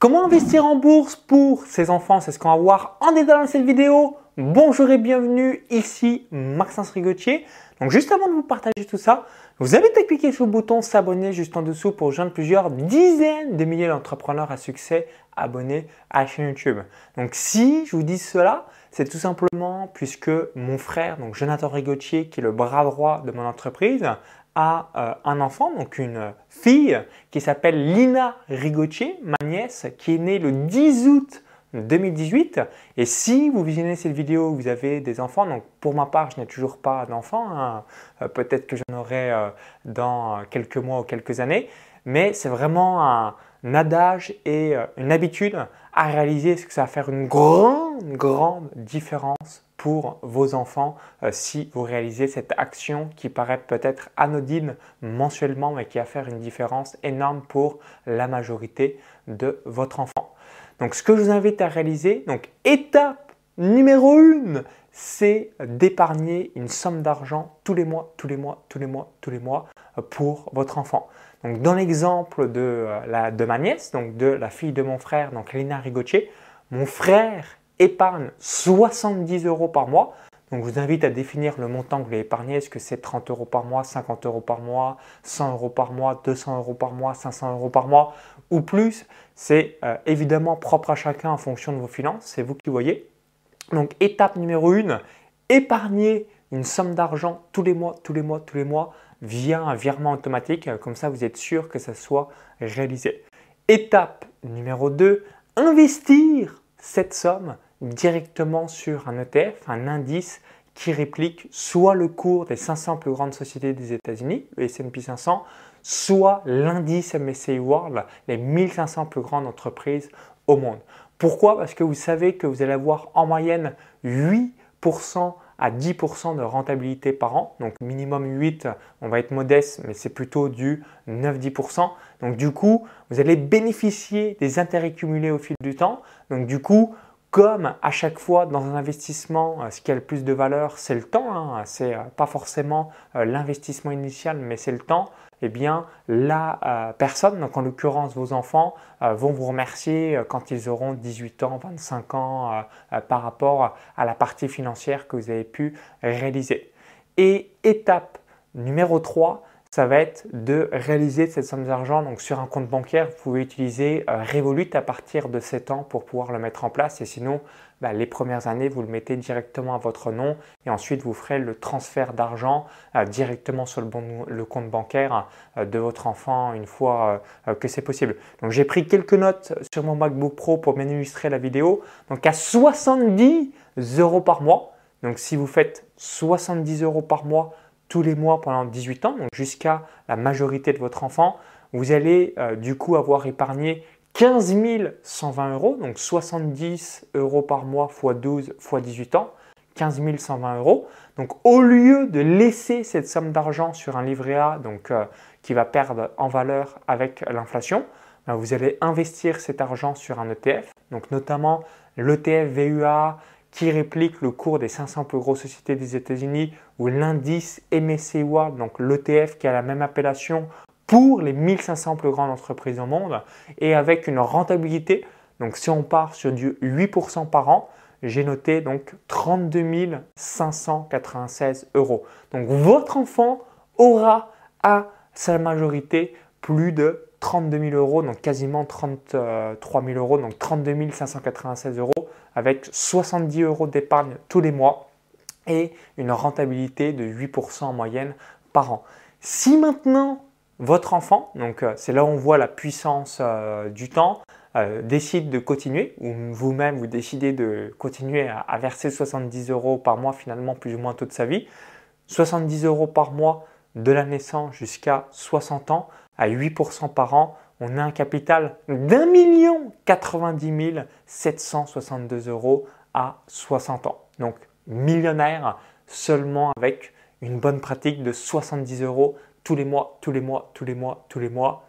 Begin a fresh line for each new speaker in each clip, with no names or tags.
Comment investir en bourse pour ses enfants C'est ce qu'on va voir en détail dans cette vidéo. Bonjour et bienvenue, ici Maxence Rigotier. Donc juste avant de vous partager tout ça, vous invite à cliquer sur le bouton s'abonner juste en dessous pour rejoindre plusieurs dizaines de milliers d'entrepreneurs à succès abonnés à la chaîne YouTube. Donc si je vous dis cela, c'est tout simplement puisque mon frère, donc Jonathan Rigotier, qui est le bras droit de mon entreprise, euh, un enfant, donc une fille qui s'appelle Lina Rigotier, ma nièce, qui est née le 10 août 2018. Et si vous visionnez cette vidéo, vous avez des enfants, donc pour ma part, je n'ai toujours pas d'enfants, hein. euh, peut-être que j'en aurai euh, dans quelques mois ou quelques années, mais c'est vraiment un, adage et une habitude à réaliser, parce que ça va faire une grande, grande différence pour vos enfants euh, si vous réalisez cette action qui paraît peut-être anodine mensuellement mais qui va faire une différence énorme pour la majorité de votre enfant. Donc ce que je vous invite à réaliser, donc étape numéro 1, c'est d'épargner une somme d'argent tous les mois, tous les mois, tous les mois, tous les mois euh, pour votre enfant. Donc dans l'exemple de, euh, de ma nièce, donc de la fille de mon frère, donc Lina Rigotier, mon frère épargne 70 euros par mois. Donc, je vous invite à définir le montant que vous voulez épargner. Est-ce que c'est 30 euros par mois, 50 euros par mois, 100 euros par mois, 200 euros par mois, 500 euros par mois ou plus? C'est euh, évidemment propre à chacun en fonction de vos finances. C'est vous qui voyez. Donc, étape numéro 1, épargner une somme d'argent tous les mois, tous les mois, tous les mois via un virement automatique. Comme ça, vous êtes sûr que ça soit réalisé. Étape numéro 2, investir cette somme directement sur un ETF, un indice qui réplique soit le cours des 500 plus grandes sociétés des États-Unis, le S&P 500, soit l'indice MSCI World, les 1500 plus grandes entreprises au monde. Pourquoi? Parce que vous savez que vous allez avoir en moyenne 8% à 10% de rentabilité par an. Donc minimum 8, on va être modeste, mais c'est plutôt du 9-10%. Donc du coup, vous allez bénéficier des intérêts cumulés au fil du temps. Donc du coup, comme à chaque fois dans un investissement, euh, ce qui a le plus de valeur, c'est le temps. Hein. C'est euh, pas forcément euh, l'investissement initial, mais c'est le temps. Eh bien, la personne, donc en l'occurrence vos enfants, vont vous remercier quand ils auront 18 ans, 25 ans par rapport à la partie financière que vous avez pu réaliser. Et étape numéro 3, ça va être de réaliser cette somme d'argent donc sur un compte bancaire. Vous pouvez utiliser euh, Revolut à partir de 7 ans pour pouvoir le mettre en place et sinon bah, les premières années vous le mettez directement à votre nom et ensuite vous ferez le transfert d'argent euh, directement sur le, compte bancaire euh, de votre enfant une fois que c'est possible. Donc j'ai pris quelques notes sur mon MacBook Pro pour bien illustrer la vidéo. Donc à 70 euros par mois. Donc si vous faites 70 euros par mois tous les mois pendant 18 ans, donc jusqu'à la majorité de votre enfant, vous allez euh, du coup avoir épargné 15 120 euros, donc 70 euros par mois x 12 x 18 ans, 15 120 euros. Donc au lieu de laisser cette somme d'argent sur un livret A, donc euh, qui va perdre en valeur avec l'inflation, ben, vous allez investir cet argent sur un ETF, donc notamment l'ETF VUA qui réplique le cours des 500 plus grosses sociétés des États-Unis ou l'indice MSCI World, donc l'ETF qui a la même appellation pour les 1500 plus grandes entreprises au monde et avec une rentabilité. Donc si on part sur du 8% par an, j'ai noté donc 32 596 euros. Donc votre enfant aura à sa majorité plus de 32 000 euros, donc quasiment 33 000 euros, donc 32 596 euros avec 70 euros d'épargne tous les mois et une rentabilité de 8% en moyenne par an. Si maintenant votre enfant, donc euh, c'est là où on voit la puissance euh, du temps, euh, décide de continuer, ou vous-même vous décidez de continuer à, à, verser 70 euros par mois finalement plus ou moins toute sa vie, 70 euros par mois de la naissance jusqu'à 60 ans à 8% par an, on a un capital d'un million 90 762 euros à 60 ans. Donc millionnaire seulement avec une bonne pratique de 70 euros tous les mois, tous les mois, tous les mois, tous les mois,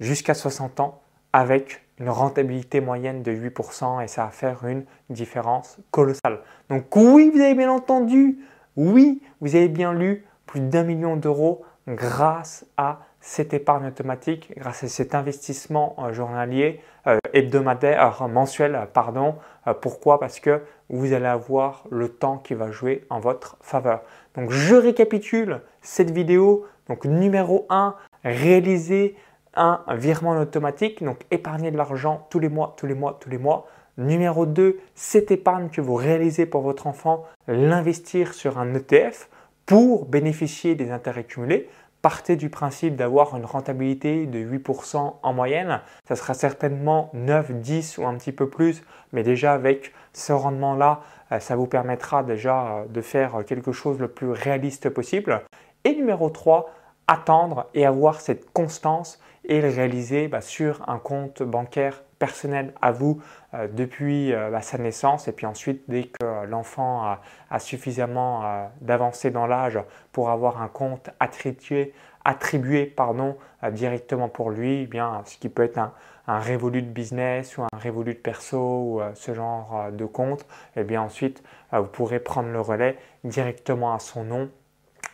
jusqu'à 60 ans avec une rentabilité moyenne de 8% et ça va faire une différence colossale. Donc oui, vous avez bien entendu, oui, vous avez bien lu plus d'un million d'euros grâce à cette épargne automatique grâce à cet investissement euh, journalier, euh, hebdomadaire, mensuel, pardon. pourquoi? Parce que vous allez avoir le temps qui va jouer en votre faveur. Donc je récapitule cette vidéo. Donc numéro 1, réaliser un virement automatique, donc épargner de l'argent tous les mois, tous les mois, tous les mois. Numéro 2, cette épargne que vous réalisez pour votre enfant, l'investir sur un ETF pour bénéficier des intérêts cumulés. Partez du principe d'avoir une rentabilité de 8% en moyenne. Ça sera certainement 9, 10 ou un petit peu plus, mais déjà avec ce rendement-là, euh, ça vous permettra déjà euh, de faire quelque chose le plus réaliste possible. Et numéro 3, attendre et avoir cette constance et le réaliser bah, sur un compte bancaire personnel à vous euh, depuis bah, sa naissance et puis ensuite dès que l'enfant a, suffisamment euh, d'avancée dans l'âge pour avoir un compte attribué, attribué pardon, directement pour lui, eh bien, ce qui peut être un, un Revolut business ou un Revolut perso ou ce genre de compte, eh bien ensuite vous pourrez prendre le relais directement à son nom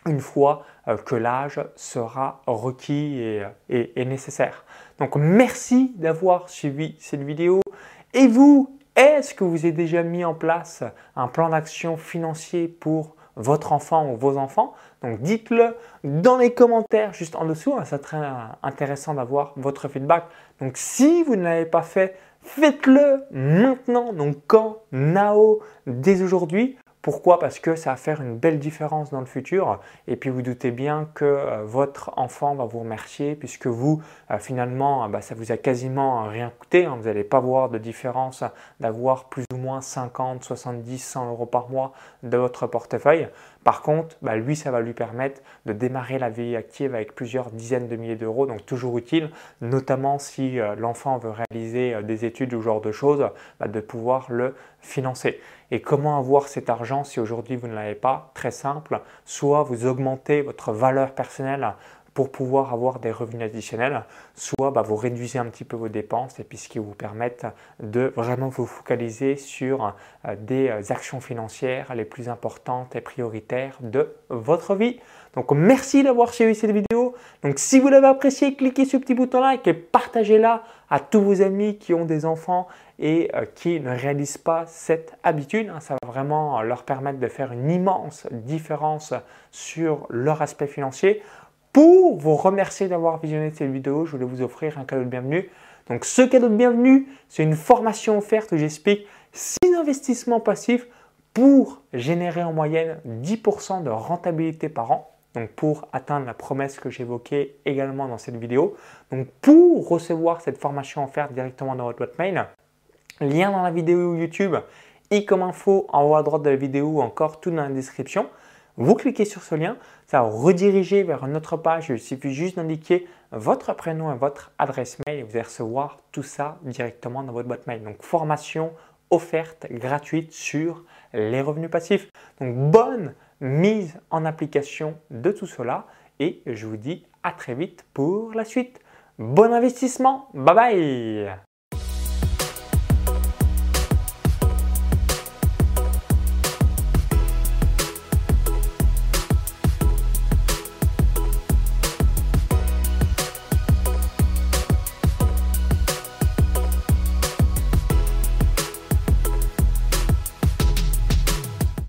une fois euh, que l'âge sera requis et, nécessaire. Donc merci d'avoir suivi cette vidéo. Et vous, est-ce que vous avez déjà mis en place un plan d'action financier pour votre enfant ou vos enfants? Donc dites-le dans les commentaires juste en dessous. Hein, c'est très intéressant d'avoir votre feedback. Donc si vous ne l'avez pas fait, faites-le maintenant. Donc quand Nao dès aujourd'hui pourquoi? Parce que ça va faire une belle différence dans le futur. Et puis vous doutez bien que euh, votre enfant va vous remercier puisque vous, euh, finalement, euh, bah, ça vous a quasiment rien coûté. Hein. Vous n'allez pas voir de différence d'avoir plus ou moins 50, 70, 100 euros par mois de votre portefeuille. Par contre, bah, lui, ça va lui permettre de démarrer la vie active avec plusieurs dizaines de milliers d'euros, donc toujours utile, notamment si l'enfant veut réaliser des études ou ce genre de choses, bah, de pouvoir le financer. Et comment avoir cet argent si aujourd'hui vous ne l'avez pas? Très simple, soit vous augmentez votre valeur personnelle pour pouvoir avoir des revenus additionnels, soit bah, vous réduisez un petit peu vos dépenses et puis ce qui vous permettre de vraiment vous focaliser sur euh, des euh, actions financières les plus importantes et prioritaires de votre vie. Donc merci d'avoir suivi cette vidéo. Donc si vous l'avez apprécié, cliquez sur le petit bouton like et partagez-la à tous vos amis qui ont des enfants et euh, qui ne réalisent pas cette habitude. Hein. Ça va vraiment leur permettre de faire une immense différence sur leur aspect financier. Pour vous remercier d'avoir visionné cette vidéo, je voulais vous offrir un cadeau de bienvenue. Donc ce cadeau de bienvenue, c'est une formation offerte où j'explique 6 investissements passifs pour générer en moyenne 10% de rentabilité par an. Donc pour atteindre la promesse que j'évoquais également dans cette vidéo. Donc pour recevoir cette formation offerte directement dans votre boîte mail, lien dans la vidéo YouTube et comme info en haut à droite de la vidéo ou encore tout dans la description. Vous cliquez sur ce lien, ça va rediriger vers une autre page. Il suffit juste d'indiquer votre prénom et votre adresse mail et vous allez recevoir tout ça directement dans votre boîte mail. Donc formation offerte gratuite sur les revenus passifs. Donc bonne mise en application de tout cela et je vous dis à très vite pour la suite. Bon investissement, bye bye